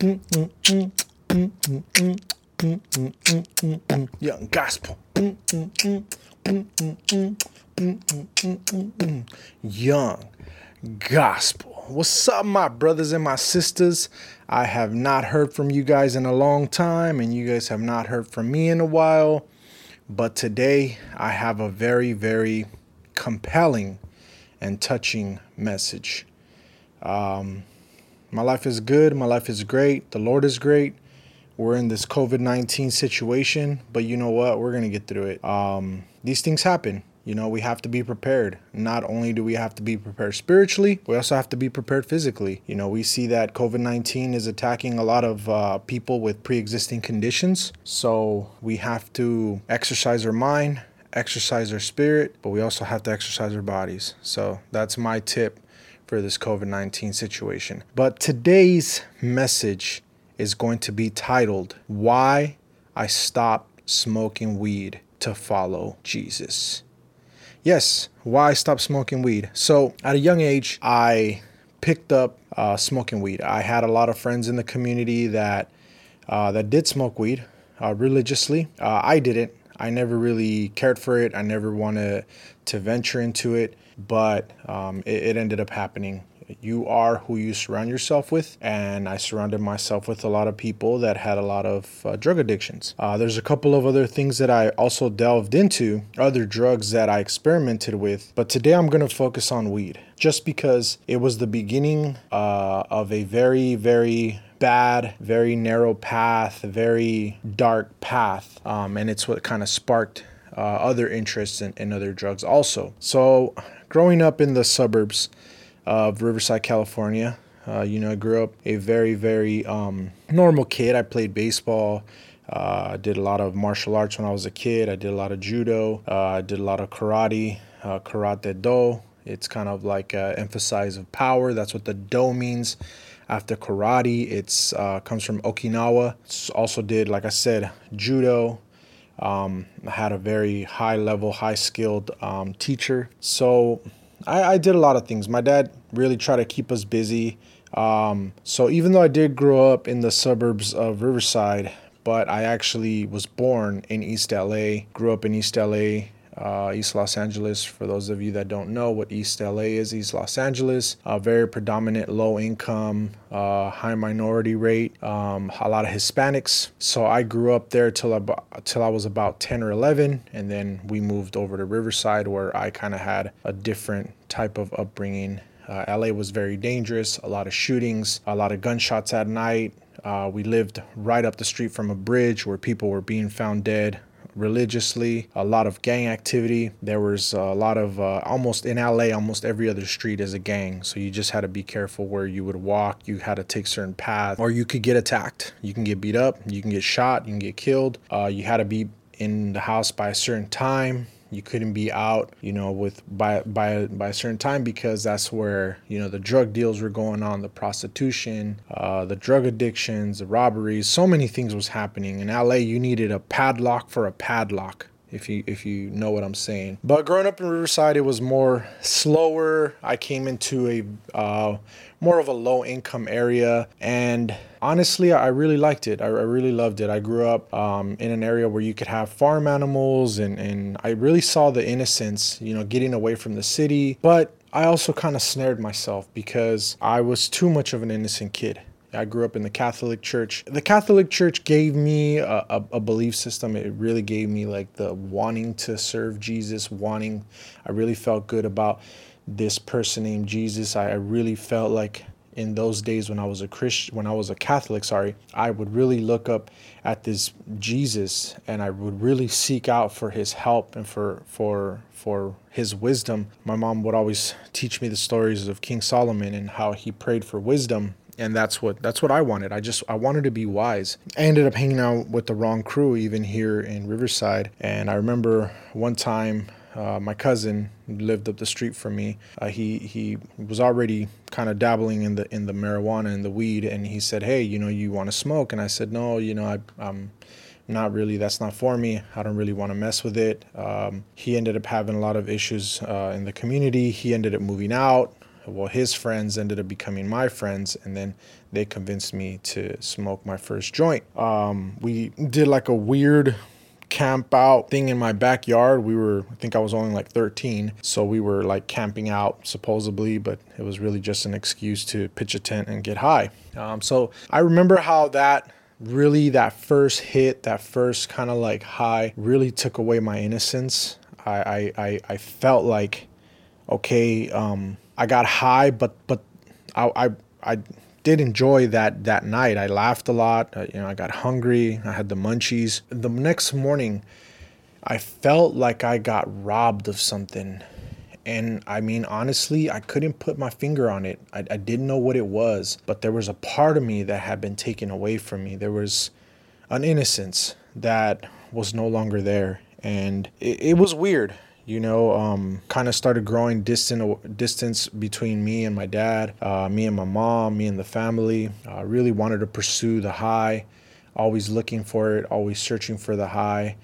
Young gospel. Young gospel. What's up, my brothers and my sisters? I have not heard from you guys in a long time, and you guys have not heard from me in a while. But today, I have a very, very compelling and touching message. Um, my life is good. My life is great. The Lord is great. We're in this COVID 19 situation, but you know what? We're going to get through it. Um, these things happen. You know, we have to be prepared. Not only do we have to be prepared spiritually, we also have to be prepared physically. You know, we see that COVID 19 is attacking a lot of uh, people with pre existing conditions. So we have to exercise our mind, exercise our spirit, but we also have to exercise our bodies. So that's my tip for this COVID 19 situation. But today's message is going to be titled, Why I Stopped Smoking Weed to Follow Jesus. Yes, why I stopped smoking weed. So at a young age, I picked up uh, smoking weed. I had a lot of friends in the community that uh, that did smoke weed uh, religiously. Uh, I didn't. I never really cared for it. I never wanted to venture into it but um, it, it ended up happening you are who you surround yourself with. And I surrounded myself with a lot of people that had a lot of uh, drug addictions. Uh, there's a couple of other things that I also delved into, other drugs that I experimented with. But today I'm going to focus on weed just because it was the beginning uh, of a very, very bad, very narrow path, very dark path. Um, and it's what kind of sparked uh, other interests in, in other drugs also. So growing up in the suburbs of Riverside, California, uh, you know, I grew up a very, very um, normal kid. I played baseball. Uh, I did a lot of martial arts when I was a kid. I did a lot of judo. Uh, I did a lot of karate, uh, karate do. It's kind of like uh, emphasize of power. That's what the do means. After karate, it's uh, comes from Okinawa. It's also did, like I said, judo, um, had a very high level, high skilled um, teacher. So I, I, did a lot of things. My dad really tried to keep us busy. Um, so even though I did grow up in the suburbs of Riverside, but I actually was born in East LA, grew up in East LA, uh, East Los Angeles. For those of you that don't know what East LA is, East Los Angeles, a very predominant low income, uh, high minority rate, um, a lot of Hispanics. So I grew up there till about till I was about 10 or 11, and then we moved over to Riverside where I kind of had a different type of upbringing. Uh, LA was very dangerous, a lot of shootings, a lot of gunshots at night. Uh, we lived right up the street from a bridge where people were being found dead religiously, a lot of gang activity. There was a lot of uh, almost in LA, almost every other street is a gang. So you just had to be careful where you would walk. You had to take certain paths, or you could get attacked. You can get beat up. You can get shot. You can get killed. Uh, you had to be in the house by a certain time you couldn't be out you know with by by by a certain time because that's where you know the drug deals were going on the prostitution uh, the drug addictions the robberies so many things was happening in la you needed a padlock for a padlock if you if you know what I'm saying. But growing up in Riverside, it was more slower. I came into a uh, more of a low income area, and honestly, I really liked it. I, really loved it. I grew up um, in an area where you could have farm animals, and and I really saw the innocence, you know, getting away from the city, but. I also kind of snared myself because I was too much of an innocent kid. I grew up in the Catholic Church. The Catholic Church gave me a, a, a, belief system. It really gave me like the wanting to serve Jesus, wanting. I really felt good about this person named Jesus. I, I really felt like in those days when I was a Christian, when I was a Catholic, sorry, I would really look up at this Jesus and I would really seek out for his help and for for for his wisdom. My mom would always teach me the stories of King Solomon and how he prayed for wisdom and that's what that's what I wanted. I just I wanted to be wise. I ended up hanging out with the wrong crew even here in Riverside, and I remember one time uh, my cousin lived up the street from me. Uh, he he was already kind of dabbling in the in the marijuana and the weed, and he said, "Hey, you know, you want to smoke?" And I said, "No, you know, I, I'm." Not really. That's not for me. I don't really want to mess with it. Um, he ended up having a lot of issues uh, in the community. He ended up moving out well, his friends ended up becoming my friends, and then they convinced me to smoke my first joint. Um, we did like a weird camp out thing in my backyard. We were, I think I was only like 13. So we were like camping out supposedly, but it was really just an excuse to pitch a tent and get high. Um, so I remember how that really, that first hit, that first kind of like high really took away my innocence. I, I, I, felt like, okay, um, I got high, but, but I, I, I did enjoy that that night. I laughed a lot. Uh, you know, I got hungry. I had the munchies. The next morning, I felt like I got robbed of something. And I mean, honestly, I couldn't put my finger on it. I, I didn't know what it was, but there was a part of me that had been taken away from me. There was an innocence that was no longer there. And it, it was weird you know, um, kind of started growing distant distance between me and my dad, uh, me and my mom, me and the family. I uh, really wanted to pursue the high, always looking for it, always searching for the high,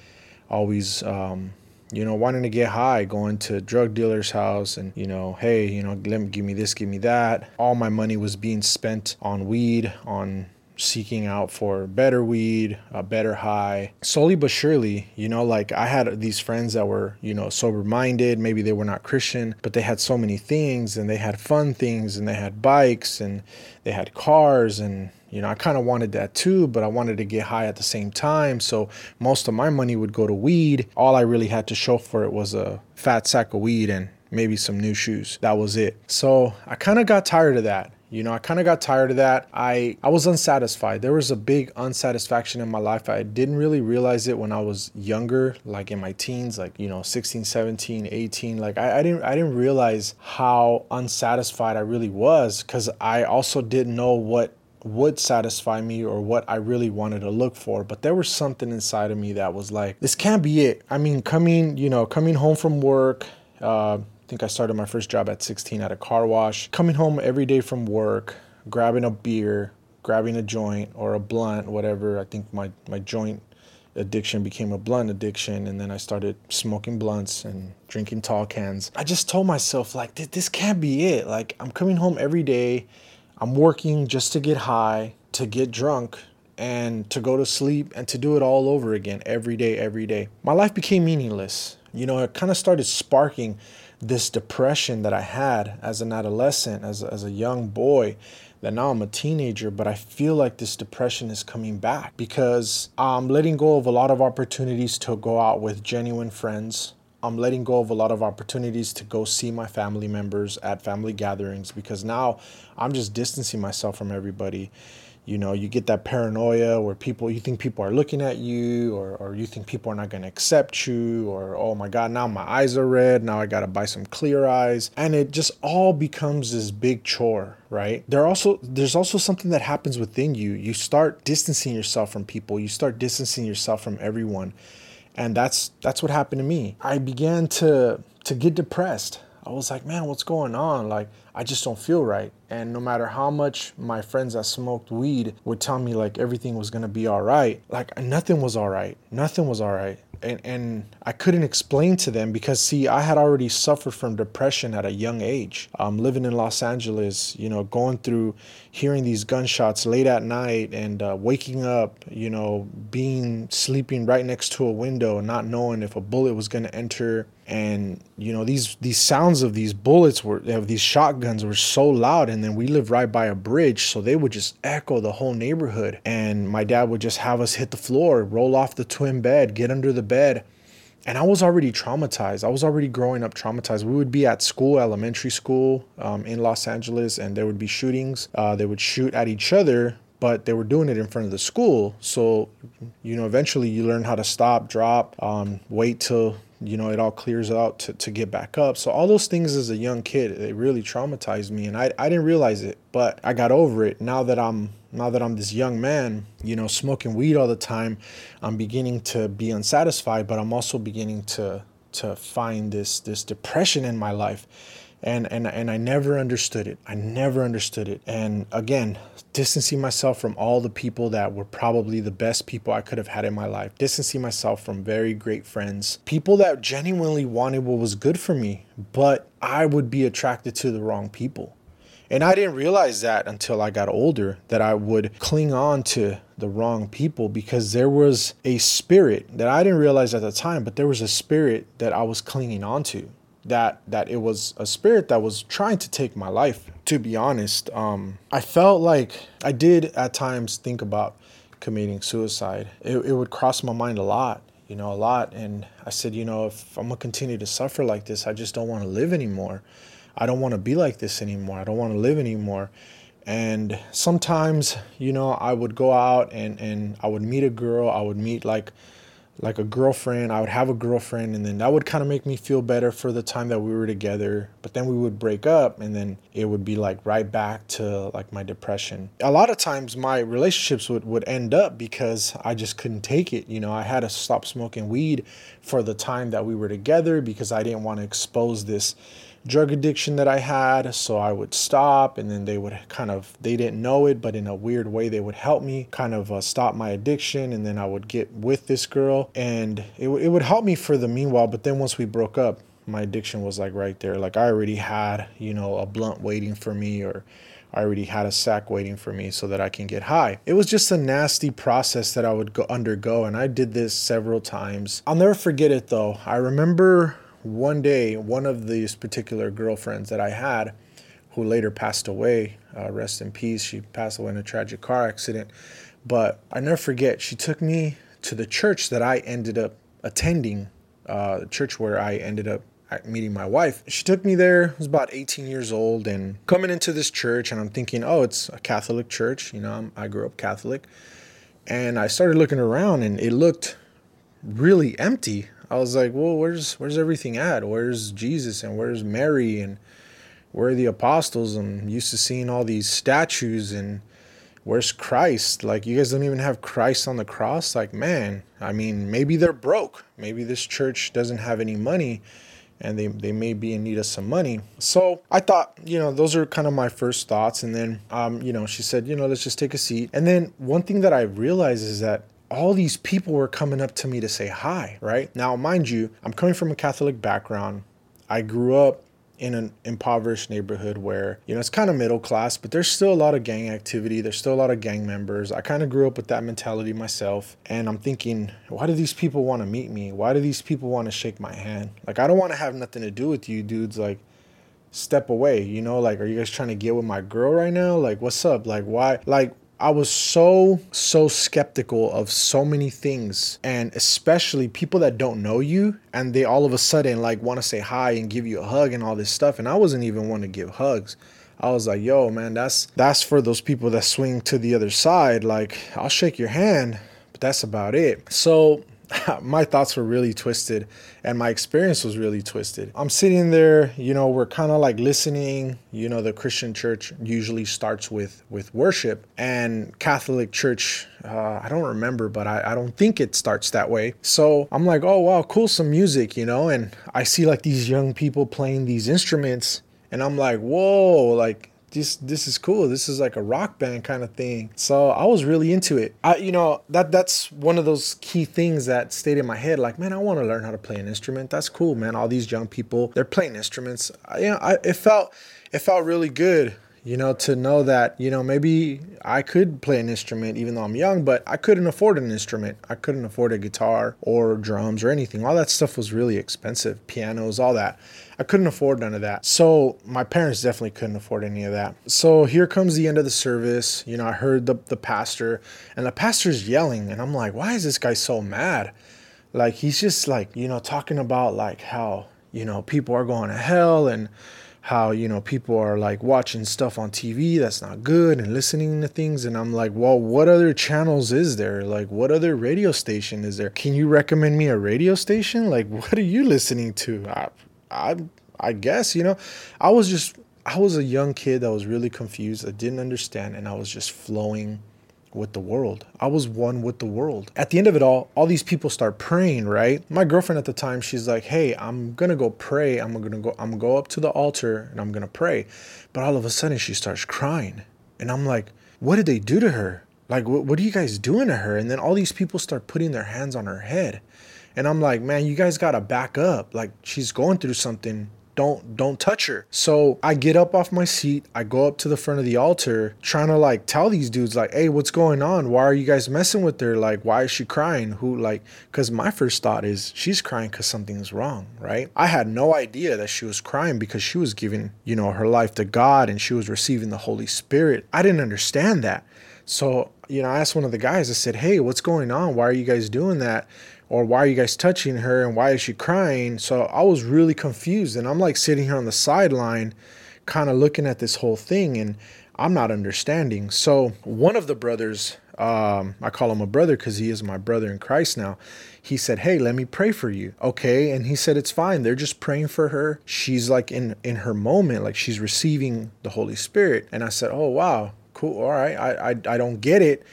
always. Um, you know, wanting to get high, going to drug dealer's house and, you know, hey, you know, let me give me this, give me that. All my money was being spent on weed, on seeking out for better weed, a better high. Slowly but surely, you know, like I had these friends that were, you know, sober minded. Maybe they were not Christian, but they had so many things and they had fun things and they had bikes and they had cars and you know, I kind of wanted that too, but I wanted to get high at the same time. So most of my money would go to weed. All I really had to show for it was a fat sack of weed and maybe some new shoes. That was it. So I kind of got tired of that. You know, I kind of got tired of that. I I was unsatisfied. There was a big unsatisfaction in my life. I didn't really realize it when I was younger, like in my teens, like, you know, 16, 17, 18. Like I, I didn't I didn't realize how unsatisfied I really was cuz I also didn't know what would satisfy me or what I really wanted to look for. But there was something inside of me that was like, this can't be it. I mean, coming, you know, coming home from work, uh, I think I started my first job at 16 at a car wash. Coming home every day from work, grabbing a beer, grabbing a joint or a blunt, whatever. I think my, my joint addiction became a blunt addiction and then I started smoking blunts and drinking tall cans. I just told myself like this can't be it. Like I'm coming home every day. I'm working just to get high, to get drunk and to go to sleep and to do it all over again every day every day. My life became meaningless. You know, it kind of started sparking this depression that I had as an adolescent, as, as a young boy, that now I'm a teenager, but I feel like this depression is coming back because I'm letting go of a lot of opportunities to go out with genuine friends. I'm letting go of a lot of opportunities to go see my family members at family gatherings because now I'm just distancing myself from everybody you know you get that paranoia where people you think people are looking at you or, or you think people are not going to accept you or oh my god now my eyes are red now i gotta buy some clear eyes. And it just all becomes this big chore right? There also there's also something that happens within you. You start distancing yourself from people. You start distancing yourself from everyone. And that's that's what happened to me. I began to to get depressed I was like, man, what's going on? Like, I just don't feel right. And no matter how much my friends that smoked weed would tell me like everything was gonna be all right, like nothing was all right. Nothing was all right. And, and I couldn't explain to them because, see, I had already suffered from depression at a young age. Um, living in Los Angeles, you know, going through hearing these gunshots late at night and uh, waking up, you know, being sleeping right next to a window, not knowing if a bullet was going to enter and you know these these sounds of these bullets were of these shotguns were so loud and then we lived right by a bridge so they would just echo the whole neighborhood and my dad would just have us hit the floor roll off the twin bed get under the bed and I was already traumatized. I was already growing up traumatized. We would be at school, elementary school um, in Los Angeles, and there would be shootings. Uh, they would shoot at each other, but they were doing it in front of the school. So, you know, eventually you learn how to stop, drop, um, wait till you know it all clears out to, to get back up. So all those things as a young kid they really traumatized me and I, I didn't realize it but i got over it. Now that i'm now that i'm this young man you know smoking weed all the time i'm beginning to be unsatisfied but i'm also beginning to to find this this depression in my life And, and, and I never understood it. I never understood it. And again, distancing myself from all the people that were probably the best people I could have had in my life, distancing myself from very great friends, people that genuinely wanted what was good for me, but I would be attracted to the wrong people. And I didn't realize that until I got older that I would cling on to the wrong people because there was a spirit that I didn't realize at the time, but there was a spirit that I was clinging on to. That that it was a spirit that was trying to take my life. To be honest, um, I felt like I did at times think about committing suicide. It, it would cross my mind a lot, you know, a lot. And I said, you know, if I'm gonna continue to suffer like this, I just don't want to live anymore. I don't want to be like this anymore. I don't want to live anymore. And sometimes, you know, I would go out and, and I would meet a girl. I would meet like like a girlfriend. I would have a girlfriend and then that would kind of make me feel better for the time that we were together. But then we would break up and then it would be like right back to like my depression. A lot of times my relationships would, would end up because I just couldn't take it. You know, I had to stop smoking weed for the time that we were together because I didn't want to expose this drug addiction that I had. So I would stop and then they would kind of, they didn't know it, but in a weird way, they would help me kind of uh, stop my addiction. And then I would get with this girl and it, it would help me for the meanwhile. But then once we broke up, my addiction was like right there. Like I already had, you know, a blunt waiting for me or I already had a sack waiting for me so that I can get high. It was just a nasty process that I would go undergo and I did this several times. I'll never forget it though. I remember one day, one of these particular girlfriends that I had, who later passed away, uh, rest in peace, she passed away in a tragic car accident. But I never forget, she took me to the church that I ended up attending, uh, church where I ended up meeting my wife. She took me there. I was about 18 years old and coming into this church, and I'm thinking, oh, it's a Catholic church. You know, I'm, I grew up Catholic. And I started looking around, and it looked really empty. I was like, well, where's where's everything at? Where's Jesus and where's Mary and where are the apostles? I'm used to seeing all these statues and where's Christ? Like you guys don't even have Christ on the cross. Like man, I mean, maybe they're broke. Maybe this church doesn't have any money and they, they may be in need of some money. So I thought, you know, those are kind of my first thoughts. And then, um, you know, she said, you know, let's just take a seat. And then one thing that I realized is that all these people were coming up to me to say hi, right? Now, mind you, I'm coming from a Catholic background. I grew up in an impoverished neighborhood where, you know, it's kind of middle class, but there's still a lot of gang activity. There's still a lot of gang members. I kind of grew up with that mentality myself. And I'm thinking, why do these people want to meet me? Why do these people want to shake my hand? Like, I don't want to have nothing to do with you dudes. Like, step away, you know? Like, are you guys trying to get with my girl right now? Like, what's up? Like, why? Like, I was so, so skeptical of so many things, and especially people that don't know you and they all of a sudden like want to say hi and give you a hug and all this stuff. And I wasn't even one to give hugs. I was like, yo, man, that's that's for those people that swing to the other side. Like, I'll shake your hand, but that's about it. So my thoughts were really twisted and my experience was really twisted. I'm sitting there, you know, we're kind of like listening, you know, the Christian church usually starts with with worship and Catholic church uh, I don't remember, but I, I don't think it starts that way. So I'm like, oh wow, cool, some music, you know, and I see like these young people playing these instruments and I'm like, whoa, like this this is cool. This is like a rock band kind of thing. So I was really into it. I you know that that's one of those key things that stayed in my head. Like man, I want to learn how to play an instrument. That's cool, man. All these young people they're playing instruments. I, you know, I it felt it felt really good you know, to know that, you know, maybe I could play an instrument even though I'm young, but I couldn't afford an instrument. I couldn't afford a guitar or drums or anything. All that stuff was really expensive, pianos, all that. I couldn't afford none of that. So my parents definitely couldn't afford any of that. So here comes the end of the service. You know, I heard the, the pastor, and the pastor's yelling, and I'm like, why is this guy so mad? Like, he's just like, you know, talking about like how, you know, people are going to hell and, how you know people are like watching stuff on TV that's not good and listening to things and I'm like, "Well, what other channels is there? Like what other radio station is there? Can you recommend me a radio station? Like what are you listening to?" I I I guess, you know, I was just I was a young kid that was really confused. I didn't understand and I was just flowing with the world. I was one with the world. At the end of it all, all these people start praying, right? My girlfriend at the time, she's like, "Hey, I'm gonna go pray. I'm gonna go. I'm gonna go up to the altar and I'm gonna pray." But all of a sudden, she starts crying, and I'm like, "What did they do to her? Like, what, what are you guys doing to her?" And then all these people start putting their hands on her head, and I'm like, "Man, you guys gotta back up. Like, she's going through something. Don't don't touch her. So i get up off my seat. I go up to the front of the altar trying to like tell these dudes like hey what's going on? Why are you guys messing with her? Like why is she crying? Who like because my first thought is she's crying because something's wrong right? I had no idea that she was crying because she was giving you know her life to god and she was receiving the holy spirit. I didn't understand that. So you know i asked one of the guys i said hey what's going on? Why are you guys doing that or why are you guys touching her and why is she crying? So I was really confused and I'm like sitting here on the sideline kind of looking at this whole thing and I'm not understanding. So one of the brothers, um, I call him a brother because he is my brother in Christ now. He said, "Hey, let me pray for you." Okay, and he said it's fine. They're just praying for her. She's like in in her moment, like she's receiving the Holy Spirit. And I said, "Oh wow, cool. All right. I I, I don't get it."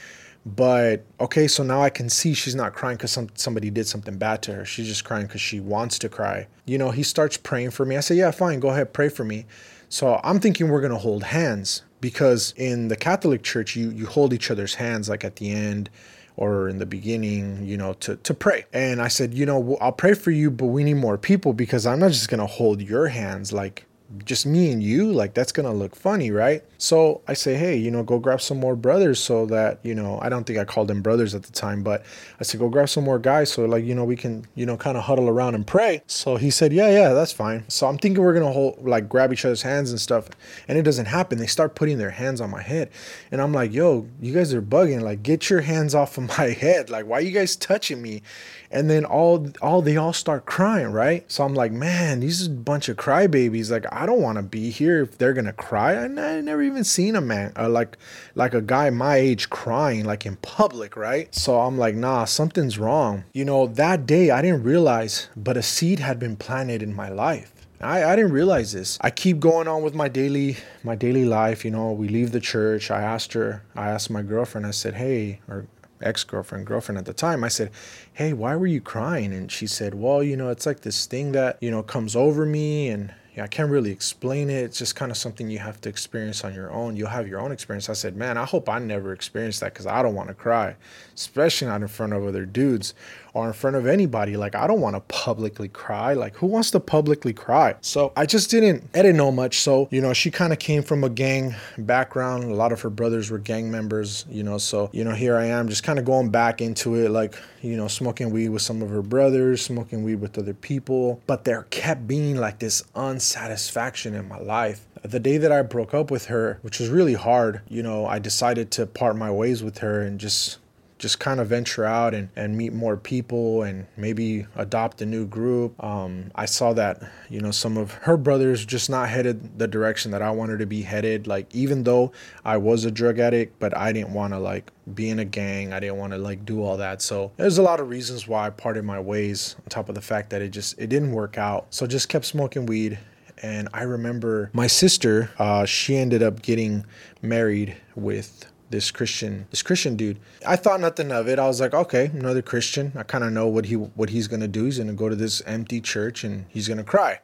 But okay, so now I can see she's not crying because some, somebody did something bad to her. She's just crying because she wants to cry. You know, he starts praying for me. I say, yeah, fine, go ahead, pray for me. So I'm thinking we're gonna hold hands because in the Catholic Church, you you hold each other's hands like at the end or in the beginning, you know, to, to pray. And I said, you know, I'll pray for you, but we need more people because I'm not just going to hold your hands like just me and you, like that's gonna look funny, right? So I say, hey, you know, go grab some more brothers so that, you know, I don't think I called them brothers at the time, but I said, go grab some more guys so like, you know, we can, you know, kind of huddle around and pray. So he said, yeah, yeah, that's fine. So I'm thinking we're gonna hold like grab each other's hands and stuff. And it doesn't happen. They start putting their hands on my head. And I'm like, yo, you guys are bugging. Like, get your hands off of my head. Like, why are you guys touching me? And then all all they all start crying right so i'm like man these are a bunch of crybabies like i don't want to be here if they're gonna cry I, never even seen a man uh, like like a guy my age crying like in public right so i'm like nah something's wrong you know that day i didn't realize but a seed had been planted in my life I, I didn't realize this. I keep going on with my daily my daily life. You know, we leave the church. I asked her, I asked my girlfriend, I said, hey, or ex girlfriend, girlfriend at the time, I said, Hey, why were you crying? And she said, Well, you know, it's like this thing that, you know, comes over me and yeah, I can't really explain it. It's just kind of something you have to experience on your own. You'll have your own experience. I said, man, I hope I never experience that because I don't want to cry, especially not in front of other dudes or in front of anybody. Like, I don't want to publicly cry. Like, who wants to publicly cry? So I just didn't, I didn't know much. So, you know, she kind of came from a gang background. A lot of her brothers were gang members, you know. So, you know, here I am just kind of going back into it, like, you know, smoking weed with some of her brothers, smoking weed with other people. But there kept being like this unsatisfaction in my life the day that I broke up with her, which was really hard, you know, I decided to part my ways with her and just just kind of venture out and, and meet more people and maybe adopt a new group. Um, I saw that, you know, some of her brothers just not headed the direction that I wanted to be headed. Like, even though I was a drug addict, but I didn't want to like be in a gang. I didn't want to like do all that. So there's a lot of reasons why I parted my ways on top of the fact that it just, it didn't work out. So just kept smoking weed and I remember my sister, uh, she ended up getting married with this Christian this Christian dude. I thought nothing of it. I was like, okay, another Christian. I kind of know what he what he's gonna do. He's gonna go to this empty church and he's gonna cry.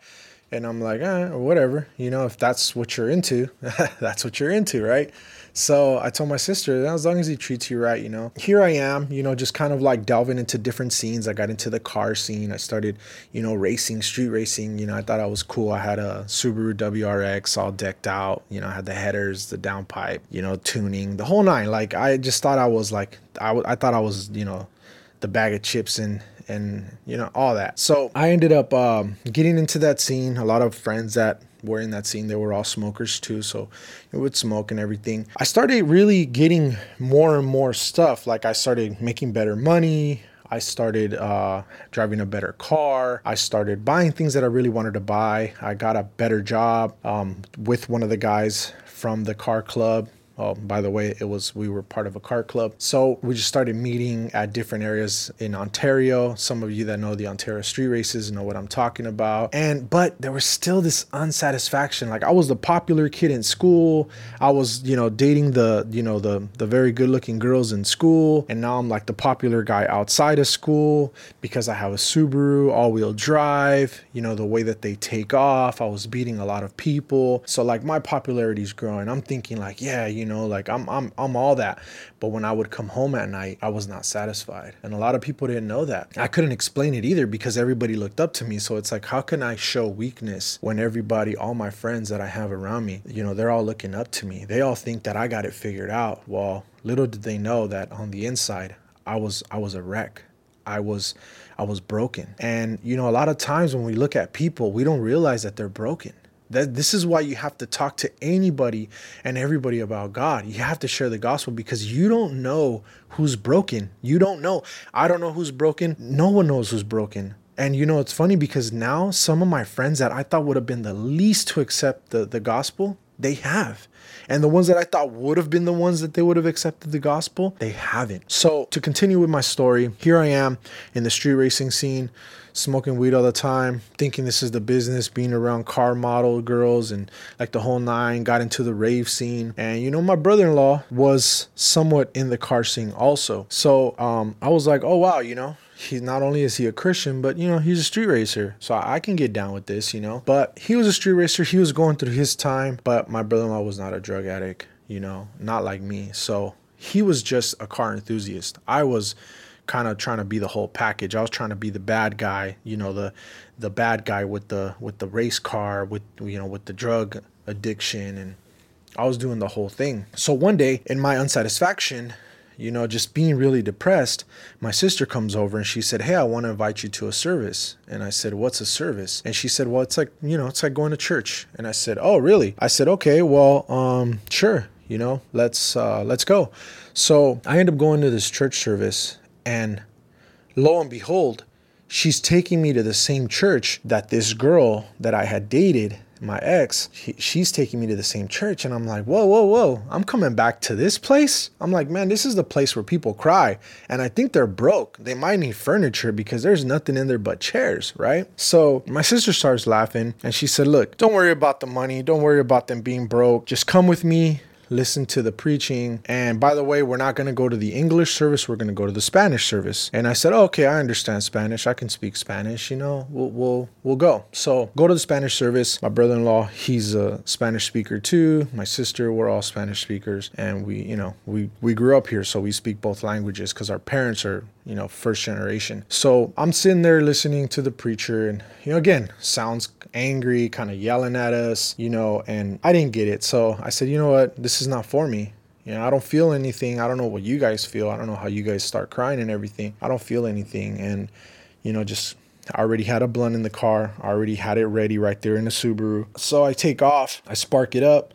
And I'm like, eh, whatever. You know, if that's what you're into, that's what you're into, right? So I told my sister, as long as he treats you right, you know. Here I am, you know, just kind of like delving into different scenes. I got into the car scene. I started, you know, racing, street racing. You know, I thought I was cool. I had a Subaru WRX all decked out. You know, I had the headers, the downpipe, you know, tuning, the whole nine. Like I just thought I was like, I, I thought I was, you know, the bag of chips and and you know all that. So I ended up um, getting into that scene. A lot of friends that were in that scene, they were all smokers too, so it would smoke and everything. I started really getting more and more stuff. Like I started making better money. I started uh, driving a better car. I started buying things that I really wanted to buy. I got a better job um, with one of the guys from the car club Oh, by the way, it was we were part of a car club. So we just started meeting at different areas in Ontario. Some of you that know the Ontario street races know what I'm talking about. And but there was still this unsatisfaction. Like I was the popular kid in school. I was, you know, dating the, you know, the the very good-looking girls in school, and now I'm like the popular guy outside of school because I have a Subaru all-wheel drive, you know, the way that they take off. I was beating a lot of people. So like my popularity is growing. I'm thinking like, yeah, you know, like I'm I'm I'm all that. But when I would come home at night, I was not satisfied. And a lot of people didn't know that. I couldn't explain it either because everybody looked up to me. So it's like, how can I show weakness when everybody, all my friends that I have around me, you know, they're all looking up to me. They all think that I got it figured out. Well, little did they know that on the inside, I was I was a wreck. I was I was broken. And you know, a lot of times when we look at people, we don't realize that they're broken. That this is why you have to talk to anybody and everybody about God. You have to share the gospel because you don't know who's broken. You don't know. I don't know who's broken. No one knows who's broken. And you know, it's funny because now some of my friends that I thought would have been the least to accept the, the gospel, they have. And the ones that I thought would have been the ones that they would have accepted the gospel, they haven't. So, to continue with my story, here I am in the street racing scene, smoking weed all the time, thinking this is the business, being around car model girls and like the whole nine, got into the rave scene. And you know, my brother in law was somewhat in the car scene also. So, um, I was like, oh, wow, you know, he not only is he a Christian, but you know, he's a street racer. So I can get down with this, you know. But he was a street racer, he was going through his time, but my brother-in-law was not a drug addict, you know, not like me. So he was just a car enthusiast. I was kind of trying to be the whole package. I was trying to be the bad guy, you know, the the bad guy with the with the race car, with you know, with the drug addiction and I was doing the whole thing. So one day in my unsatisfaction, you know, just being really depressed, my sister comes over and she said, Hey, I want to invite you to a service. And I said, What's a service? And she said, Well, it's like, you know, it's like going to church. And I said, Oh, really? I said, Okay, well, um, sure, you know, let's uh let's go. So I end up going to this church service and lo and behold, she's taking me to the same church that this girl that I had dated my ex, he, she's taking me to the same church. And I'm like, whoa, whoa, whoa, I'm coming back to this place. I'm like, man, this is the place where people cry. And I think they're broke. They might need furniture because there's nothing in there but chairs, right? So my sister starts laughing and she said, look, don't worry about the money. Don't worry about them being broke. Just come with me listen to the preaching. And by the way, we're not going to go to the English service, we're going to go to the Spanish service. And I said, oh, okay, I understand Spanish. I can speak Spanish, you know, we'll, we'll, we'll go. So go to the Spanish service. My brother in law, he's a Spanish speaker too. My sister, we're all Spanish speakers. And we, you know, we, we grew up here, so we speak both languages because our parents are you know, first generation. So I'm sitting there listening to the preacher, and, you know, again, sounds angry, kind of yelling at us, you know, and I didn't get it. So I said, you know what, this is not for me. You know, I don't feel anything. I don't know what you guys feel. I don't know how you guys start crying and everything. I don't feel anything. And, you know, just I already had a blunt in the car. I already had it ready right there in the Subaru. So I take off, I spark it up,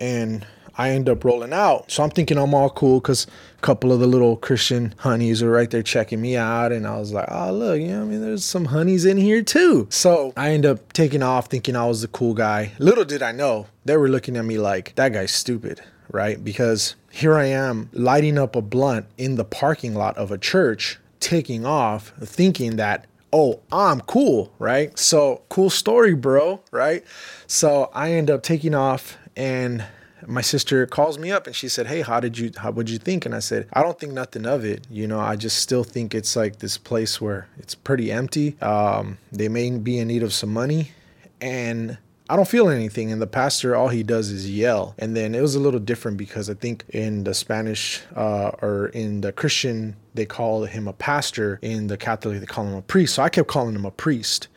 and I end up rolling out. So I'm thinking I'm all cool because couple of the little Christian honeys are right there checking me out. And I was like, oh, look, you know, I mean, there's some honeys in here too. So I end up taking off thinking I was the cool guy. Little did I know, they were looking at me like, that guy's stupid, right? Because here I am lighting up a blunt in the parking lot of a church, taking off, thinking that oh, I'm cool, right? So, cool story, bro, right? So, I end up taking off and my sister calls me up and she said, "Hey, how did you how would you think?" And I said, "I don't think nothing of it. You know, I just still think it's like this place where it's pretty empty. Um, they may be in need of some money, and." I don't feel anything. And the pastor, all he does is yell. And then it was a little different because I think in the Spanish uh, or in the Christian, they call him a pastor. In the Catholic, they call him a priest. So I kept calling him a priest.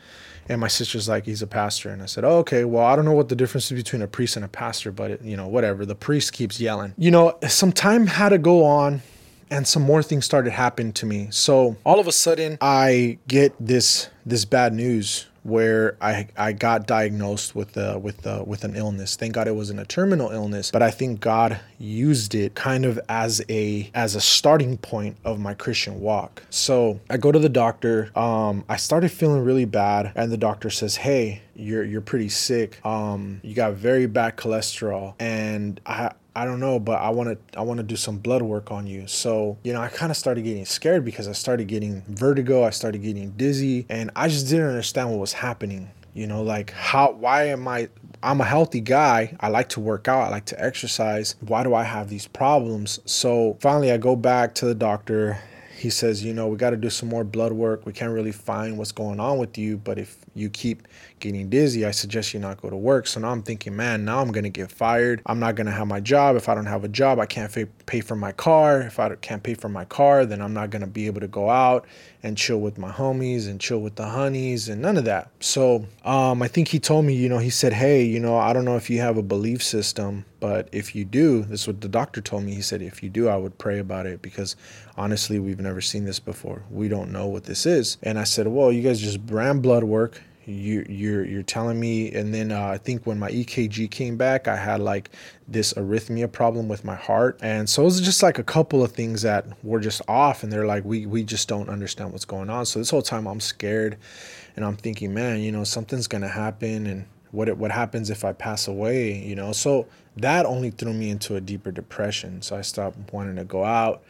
And my sister's like, he's a pastor. And I said, oh, okay, well, I don't know what the difference is between a priest and a pastor, but, it, you know, whatever. The priest keeps yelling. You know, some time had to go on and some more things started happening to me. So all of a sudden, I get this this bad news where I, I got diagnosed with uh, with uh, with an illness. Thank God it wasn't a terminal illness, but I think God used it kind of as a as a starting point of my Christian walk. So I go to the doctor. Um, I started feeling really bad, and the doctor says, "Hey, you're you're pretty sick. Um, you got very bad cholesterol." And I I don't know, but I want to I want to do some blood work on you. So, you know, I kind of started getting scared because I started getting vertigo, I started getting dizzy, and I just didn't understand what was happening. You know, like how why am I I'm a healthy guy. I like to work out, I like to exercise. Why do I have these problems? So, finally I go back to the doctor he says, you know, we got to do some more blood work. We can't really find what's going on with you, but if you keep getting dizzy, I suggest you not go to work. So now I'm thinking, man, now I'm going to get fired. I'm not going to have my job. If I don't have a job, I can't pay for my car. If I can't pay for my car, then I'm not going to be able to go out and chill with my homies and chill with the honeys and none of that. So um, I think he told me, you know, he said, hey, you know, I don't know if you have a belief system, but if you do, this is what the doctor told me. He said, if you do, I would pray about it because honestly, we've never seen this before. We don't know what this is. And I said, well, you guys just ran blood work you you're you're telling me and then uh, i think when my ekg came back i had like this arrhythmia problem with my heart. And so it was just like a couple of things that were just off and they're like we we just don't understand what's going on. So this whole time i'm scared and i'm thinking man you know something's gonna happen and what it, what happens if i pass away you know? So that only threw me into a deeper depression. So i stopped wanting to go out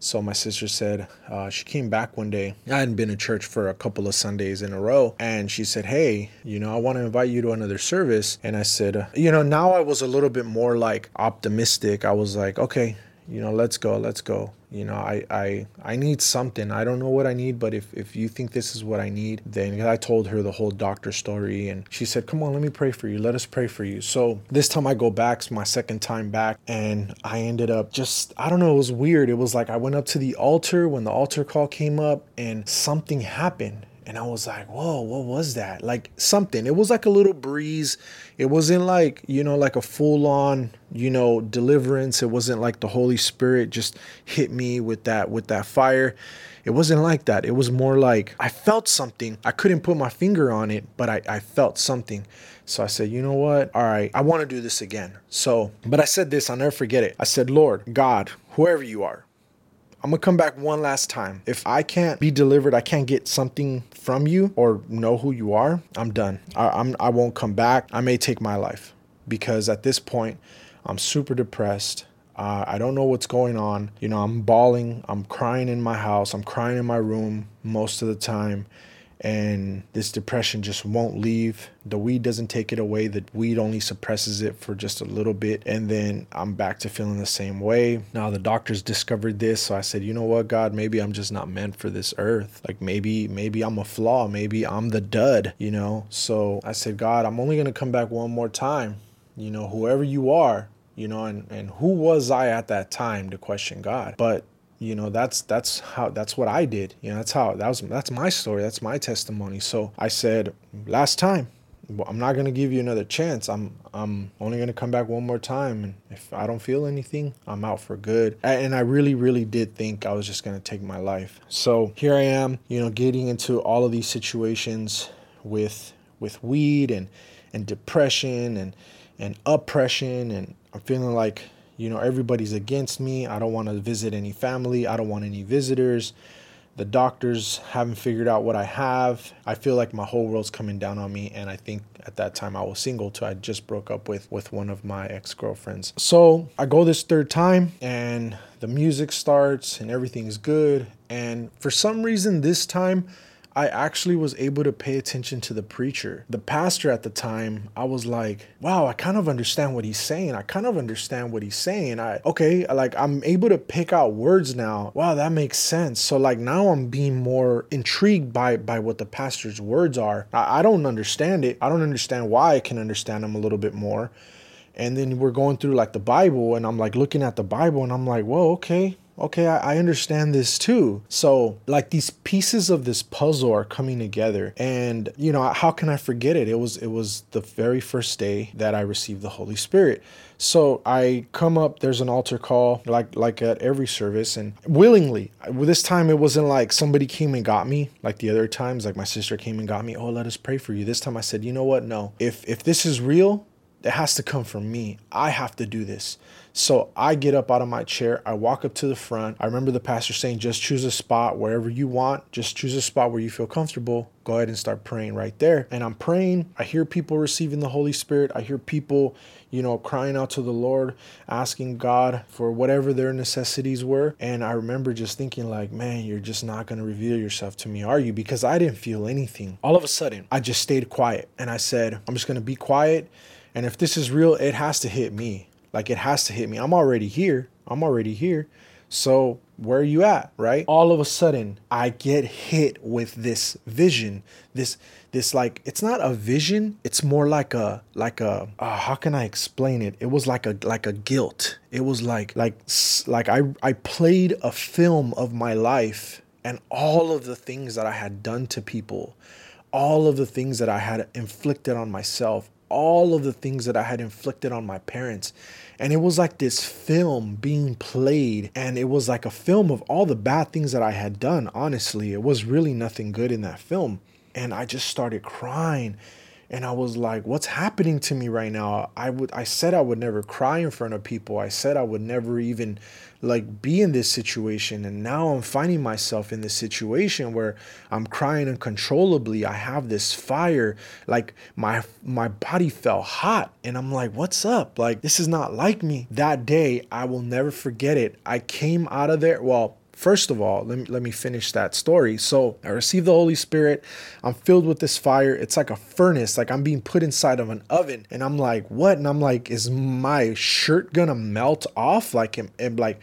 so my sister said uh, she came back one day. I hadn't been to church for a couple of Sundays in a row, and she said, "Hey, you know, I want to invite you to another service." And I said, "You know, now I was a little bit more like optimistic. I was like, okay, you know, let's go, let's go." you know i i i need something. I don't know what i need but if if you think this is what i need then i told her the whole doctor story and she said come on let me pray for you. Let us pray for you. So this time i go back it's my second time back and i ended up just i don't know it was weird. It was like i went up to the altar when the altar call came up and something happened and I was like, whoa, what was that? Like something. It was like a little breeze. It wasn't like, you know, like a full on, you know, deliverance. It wasn't like the Holy Spirit just hit me with that with that fire. It wasn't like that. It was more like I felt something. I couldn't put my finger on it, but I, I felt something. So I said, you know what? All right, I want to do this again. So, but I said this, I'll never forget it. I said, Lord, God, whoever you are, I'm gonna come back one last time. If I can't be delivered, I can't get something from you or know who you are, I'm done. I, I'm I won't come back. I may take my life because at this point, I'm super depressed. Uh, I don't know what's going on. You know, I'm bawling. I'm crying in my house. I'm crying in my room most of the time and this depression just won't leave. The weed doesn't take it away. The weed only suppresses it for just a little bit. And then I'm back to feeling the same way. Now the doctors discovered this. So I said, you know what, God, maybe I'm just not meant for this earth. Like maybe, maybe I'm a flaw. Maybe I'm the dud, you know? So I said, God, I'm only to come back one more time. You know, whoever you are, you know, and, and who was I at that time to question God? But you know that's that's how that's what i did. You know that's how that was that's my story. That's my testimony. So i said last time i'm not going to give you another chance. I'm i'm only going to come back one more time. And if i don't feel anything i'm out for good. And i really really did think i was just going to take my life. So here i am you know getting into all of these situations with with weed and and depression and and oppression. And i'm feeling like you know, everybody's against me. I don't want to visit any family. I don't want any visitors. The doctors haven't figured out what I have. I feel like my whole world's coming down on me. And I think at that time I was single too. I just broke up with, with one of my ex girlfriends. So I go this third time and the music starts and everything's good. And for some reason, this time, I actually was able to pay attention to the preacher. The pastor at the time, I was like, wow, I kind of understand what he's saying. I kind of understand what he's saying. I okay, like I'm able to pick out words now. Wow, that makes sense. So like now I'm being more intrigued by by what the pastor's words are. I, I don't understand it. I don't understand why I can understand them a little bit more. And then we're going through like the Bible and I'm like looking at the Bible and I'm like, whoa, okay okay, I, I, understand this too. So, like these pieces of this puzzle are coming together, and you know, how can I forget it? It was it was the very first day that I received the Holy Spirit. So I come up. There's an altar call, like like at every service, and willingly. This time it wasn't like somebody came and got me, like the other times. Like my sister came and got me. Oh, let us pray for you. This time I said, you know what? No. If if this is real, it has to come from me. I have to do this. So I get up out of my chair. I walk up to the front. I remember the pastor saying, just choose a spot wherever you want. Just choose a spot where you feel comfortable. Go ahead and start praying right there. And I'm praying. I hear people receiving the Holy Spirit. I hear people, you know, crying out to the Lord, asking God for whatever their necessities were. And I remember just thinking, like, man, you're just not going to reveal yourself to me, are you? Because I didn't feel anything. All of a sudden, I just stayed quiet and I said, I'm just going to be quiet. And if this is real, it has to hit me. Like it has to hit me. I'm already here. I'm already here. So where are you at? Right? All of a sudden, I get hit with this vision. This this like it's not a vision. It's more like a like a uh, how can I explain it? It was like a like a guilt. It was like like like I I played a film of my life and all of the things that I had done to people, all of the things that I had inflicted on myself, all of the things that I had inflicted on my parents. And it was like this film being played, and it was like a film of all the bad things that I had done. Honestly, it was really nothing good in that film. And I just started crying and I was like, what's happening to me right now? I would I said I would never cry in front of people. I said I would never even like be in this situation and now I'm finding myself in this situation where I'm crying uncontrollably. I have this fire like my my body felt hot and I'm like, "What's up? Like this is not like me." That day, I will never forget it. I came out of there, well, First of all, let me, let me finish that story. So I received the Holy Spirit. I'm filled with this fire. It's like a furnace, like I'm being put inside of an oven. And I'm like, what? And I'm like, is my shirt gonna melt off? Like, and, and like,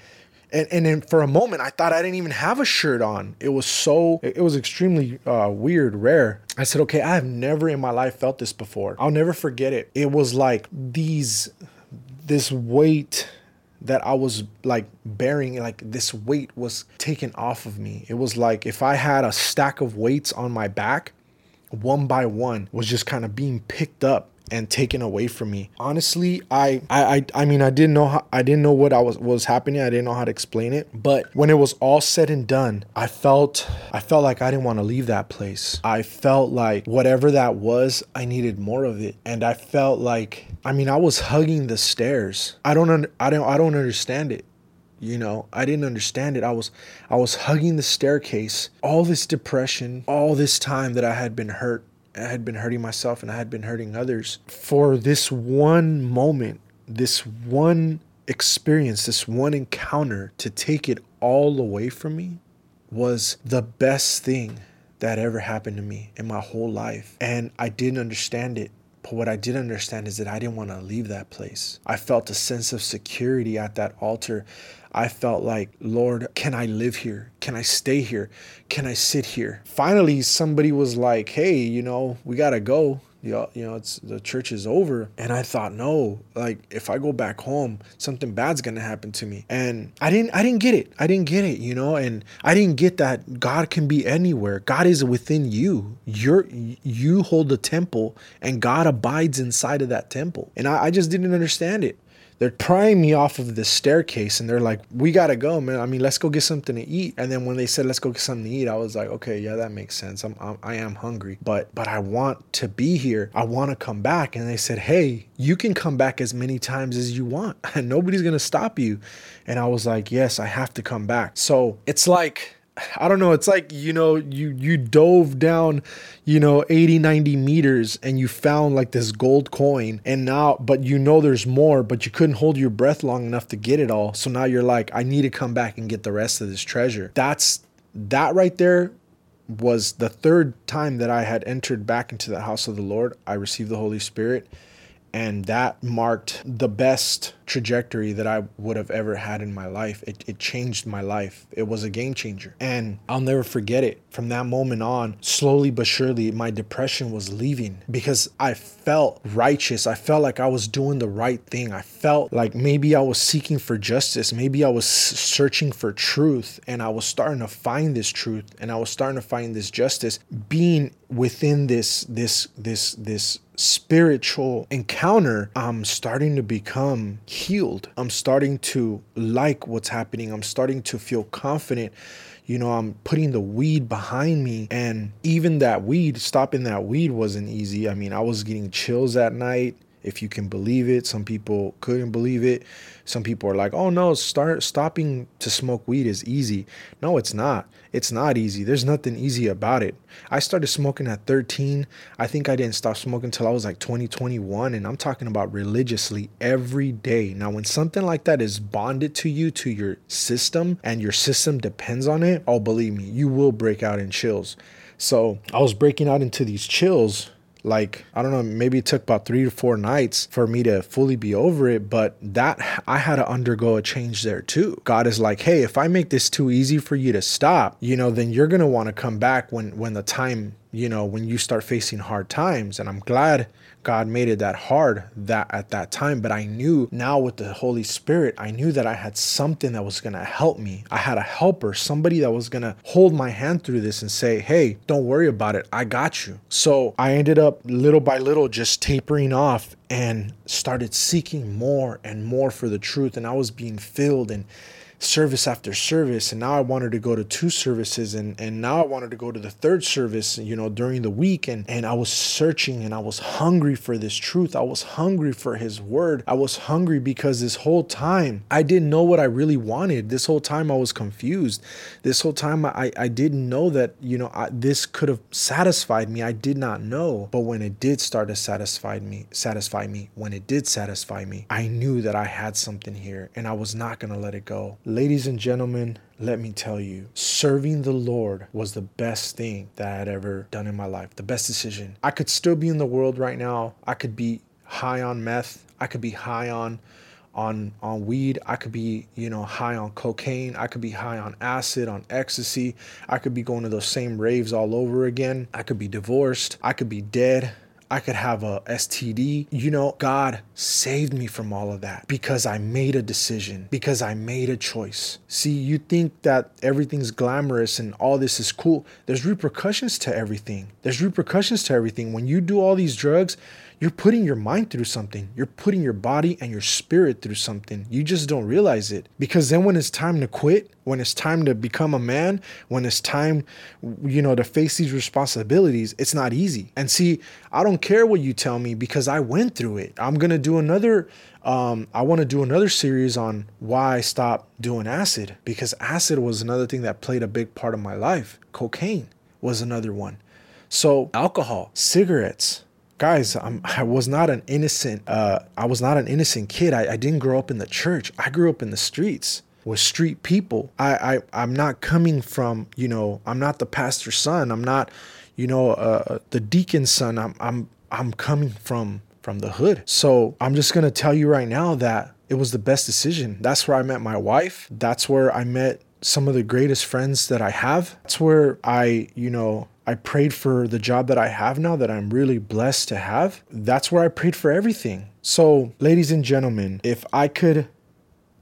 and, and then for a moment, I thought I didn't even have a shirt on. It was so, it was extremely uh, weird, rare. I said, okay, I have never in my life felt this before. I'll never forget it. It was like these, this weight that I was like bearing, like this weight was taken off of me. It was like if I had a stack of weights on my back, one by one was just kind of being picked up and taken away from me. Honestly, I I I, I mean I didn't know how I didn't know what I was was happening. I didn't know how to explain it. But when it was all said and done, I felt I felt like I didn't want to leave that place. I felt like whatever that was, I needed more of it. And I felt like I mean, I was hugging the stairs. I don't un- I don't I don't understand it you know i didn't understand it i was i was hugging the staircase all this depression all this time that i had been hurt I had been hurting myself and I had been hurting others. For this one moment, this one experience, this one encounter to take it all away from me was the best thing that ever happened to me in my whole life. And I didn't understand it. But what I did understand is that I didn't want to leave that place. I felt a sense of security at that altar. I felt like, Lord, can I live here? Can I stay here? Can I sit here? Finally, somebody was like, hey, you know, we got to go you know, it's the church is over. And I thought, no, like if I go back home, something bad's gonna happen to me. And I didn't, I didn't get it. I didn't get it, you know, and I didn't get that God can be anywhere. God is within you. You're you hold the temple, and God abides inside of that temple. And I, I just didn't understand it they're prying me off of the staircase and they're like, we gotta go, man. I mean, let's go get something to eat. And then when they said, let's go get something to eat, I was like, okay, yeah, that makes sense. I'm, I'm I am hungry, but, but I want to be here. I want to come back. And they said, hey, you can come back as many times as you want and nobody's gonna stop you. And I was like, yes, I have to come back. So it's like, I don't know, it's like, you know, you you dove down, you know, 80, 90 meters and you found like this gold coin and now but you know there's more, but you couldn't hold your breath long enough to get it all. So now you're like, I need to come back and get the rest of this treasure. That's that right there was the third time that I had entered back into the house of the Lord. I received the Holy Spirit and that marked the best trajectory that I would have ever had in my life. It, it changed my life. It was a game changer. And I'll never forget it. From that moment on, slowly but surely, my depression was leaving because I felt righteous. I felt like I was doing the right thing. I felt like maybe I was seeking for justice. Maybe I was searching for truth and I was starting to find this truth and I was starting to find this justice being within this this this this spiritual encounter i'm starting to become healed. I'm starting to like what's happening. I'm starting to feel confident. You know, I'm putting the weed behind me. And even that weed, stopping that weed wasn't easy. I mean, I was getting chills at night. If you can believe it. Some people couldn't believe it. Some people are like, "Oh no, start stopping to smoke weed is easy." No, it's not. It's not easy. There's nothing easy about it. I started smoking at 13. I think I didn't stop smoking until I was like 20, 21, and I'm talking about religiously every day. Now, when something like that is bonded to you, to your system, and your system depends on it, oh, believe me, you will break out in chills. So I was breaking out into these chills like i don't know maybe it took about three to four nights for me to fully be over it but that i had to undergo a change there too. God is like hey if i make this too easy for you to stop you know then you're gonna want to come back when when the time you know when you start facing hard times. And i'm glad God made it that hard that at that time, but I knew now with the Holy Spirit, I knew that I had something that was going to help me. I had a helper, somebody that was going to hold my hand through this and say, "Hey, don't worry about it. I got you." So, I ended up little by little just tapering off and started seeking more and more for the truth and I was being filled and service after service and now I wanted to go to two services and and now I wanted to go to the third service you know during the week and and I was searching and I was hungry for this truth. I was hungry for his word. I was hungry because this whole time I didn't know what I really wanted. This whole time I was confused. This whole time I I didn't know that you know I, this could have satisfied me. I did not know. But when it did start to satisfy me satisfy me when it did satisfy me I knew that I had something here and I was not going to let it go Ladies and gentlemen, let me tell you, serving the Lord was the best thing that I had ever done in my life, the best decision. I could still be in the world right now. I could be high on meth. I could be high on on on weed i could be you know high on cocaine i could be high on acid on ecstasy i could be going to those same raves all over again i could be divorced i could be dead I could have a STD. You know, God saved me from all of that because I made a decision, because I made a choice. See, you think that everything's glamorous and all this is cool. There's repercussions to everything. There's repercussions to everything. When you do all these drugs, you're putting your mind through something. You're putting your body and your spirit through something. You just don't realize it. Because then when it's time to quit, when it's time to become a man, when it's time, you know, to face these responsibilities, it's not easy. And see, I don't care what you tell me because I went through it. I'm to do another um, I want to do another series on why I stopped doing acid because acid was another thing that played a big part of my life. Cocaine was another one. So, alcohol, cigarettes, guys I'm, i was not an innocent uh, i was not an innocent kid I, I didn't grow up in the church i grew up in the streets with street people I, I i'm not coming from you know i'm not the pastor's son. I'm not you know uh, the deacon's son. I'm i'm i'm coming from from the hood. So i'm just gonna tell you right now that it was the best decision. That's where i met my wife. That's where i met some of the greatest friends that i have. That's where i you know I prayed for the job that I have now that I'm really blessed to have. That's where I prayed for everything. So, ladies and gentlemen, if I could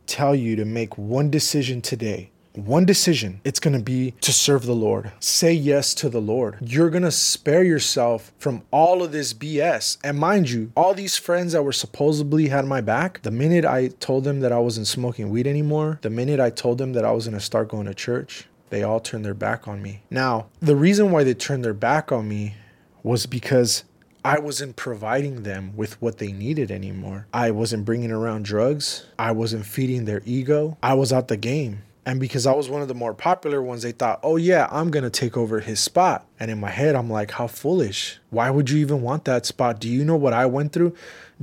tell you to make one decision today, one decision, it's going to be to serve the Lord. Say yes to the Lord. You're going to spare yourself from all of this BS. And mind you, all these friends that were supposedly had my back, the minute I told them that I wasn't smoking weed anymore, the minute I told them that I was going to start going to church, they all turned their back on me. Now, the reason why they turned their back on me was because I wasn't providing them with what they needed anymore. I wasn't bringing around drugs. I wasn't feeding their ego. I was out the game. And because I was one of the more popular ones, they thought, oh, yeah, I'm going to take over his spot. And in my head, I'm like, how foolish. Why would you even want that spot? Do you know what I went through?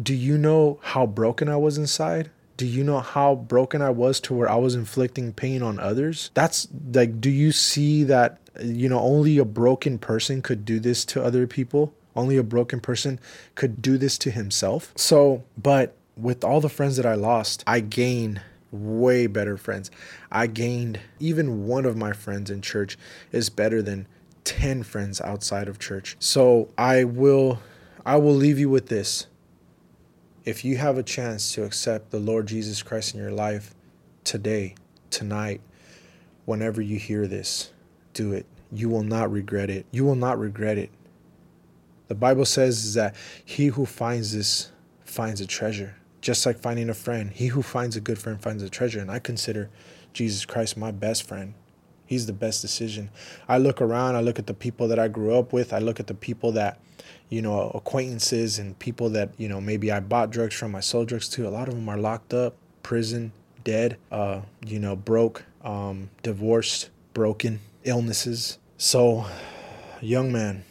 Do you know how broken I was inside? do you know how broken I was to where I was inflicting pain on others? That's like, do you see that, you know, only a broken person could do this to other people? Only a broken person could do this to himself. So, but with all the friends that I lost, I gained way better friends. I gained even one of my friends in church is better than 10 friends outside of church. So, I will I will leave you with this if you have a chance to accept the Lord Jesus Christ in your life today, tonight, whenever you hear this, do it. You will not regret it. You will not regret it. The Bible says that he who finds this finds a treasure, just like finding a friend. He who finds a good friend finds a treasure. And I consider Jesus Christ my best friend. He's the best decision. I look around, I look at the people that I grew up with, I look at the people that, you know, acquaintances and people that, you know, maybe I bought drugs from, I sold drugs to. A lot of them are locked up, prison, dead, uh, you know, broke, um, divorced, broken, illnesses. So, young man,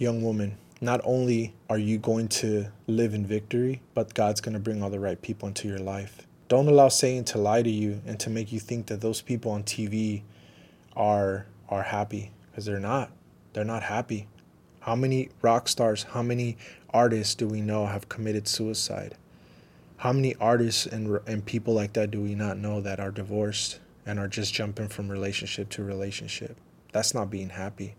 young woman, not only are you going to live in victory, but God's going to bring all the right people into your life. Don't allow Satan to lie to you and to make you think that those people on TV are are happy because they're not. They're not happy. How many rock stars, how many artists do we know have committed suicide? How many artists and and people like that do we not know that are divorced and are just jumping from relationship to relationship? That's not being happy.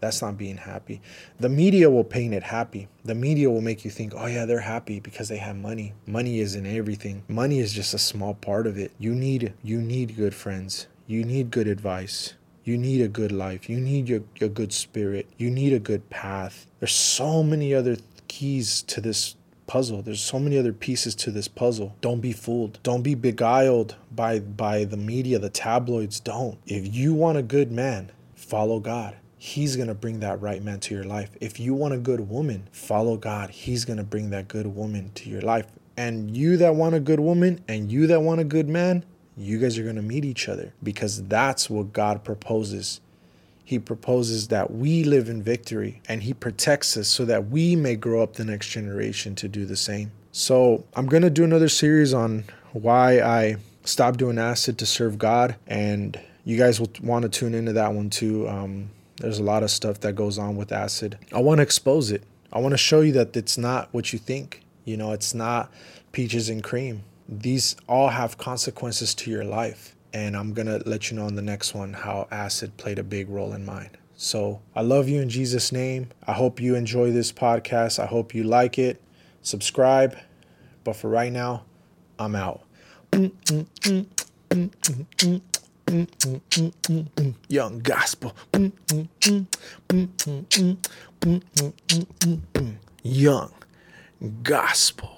That's not being happy. The media will paint it happy. The media will make you think, oh, yeah, they're happy because they have money. Money isn't everything. Money is just a small part of it. You need you need good friends. You need good advice. You need a good life. You need your, your good spirit. You need a good path. There's so many other keys to this puzzle. There's so many other pieces to this puzzle. Don't be fooled. Don't be beguiled by by the media, the tabloids. Don't. If you want a good man, follow God. He's going to bring that right man to your life. If you want a good woman, follow God. He's going to bring that good woman to your life. And you that want a good woman and you that want a good man, you guys are going to meet each other because that's what God proposes. He proposes that we live in victory and He protects us so that we may grow up the next generation to do the same. So, I'm going to do another series on why I stopped doing acid to serve God. And you guys will want to tune into that one too. Um, there's a lot of stuff that goes on with acid. I want to expose it. I want to show you that it's not what you think. You know, it's not peaches and cream. These all have consequences to your life. And I'm going to let you know in the next one how acid played a big role in mine. So I love you in Jesus' name. I hope you enjoy this podcast. I hope you like it. Subscribe. But for right now, I'm out. Young gospel. Young gospel.